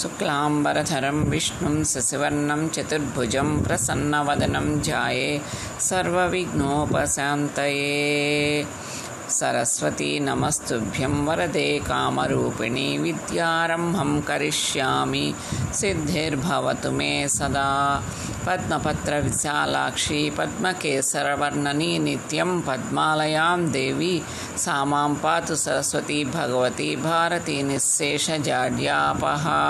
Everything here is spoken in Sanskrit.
शुक्लाम्बरधरं विष्णुं शशिवर्णं चतुर्भुजं प्रसन्नवदनं ध्याये सर्वविघ्नोपशान्तये सरस्वती नमस्तुभ्यं वरदे कामरूपिणि विद्यारम्भं करिष्यामि। सिद्धिर्भवतु मे सदा। पद्मपत्रविशालाक्षी पद्मकेसरवर्णनी नित्यं पद्मालयां देवी। सा मां पातु सरस्वती भगवती भारती निःशेषजाड्यापहा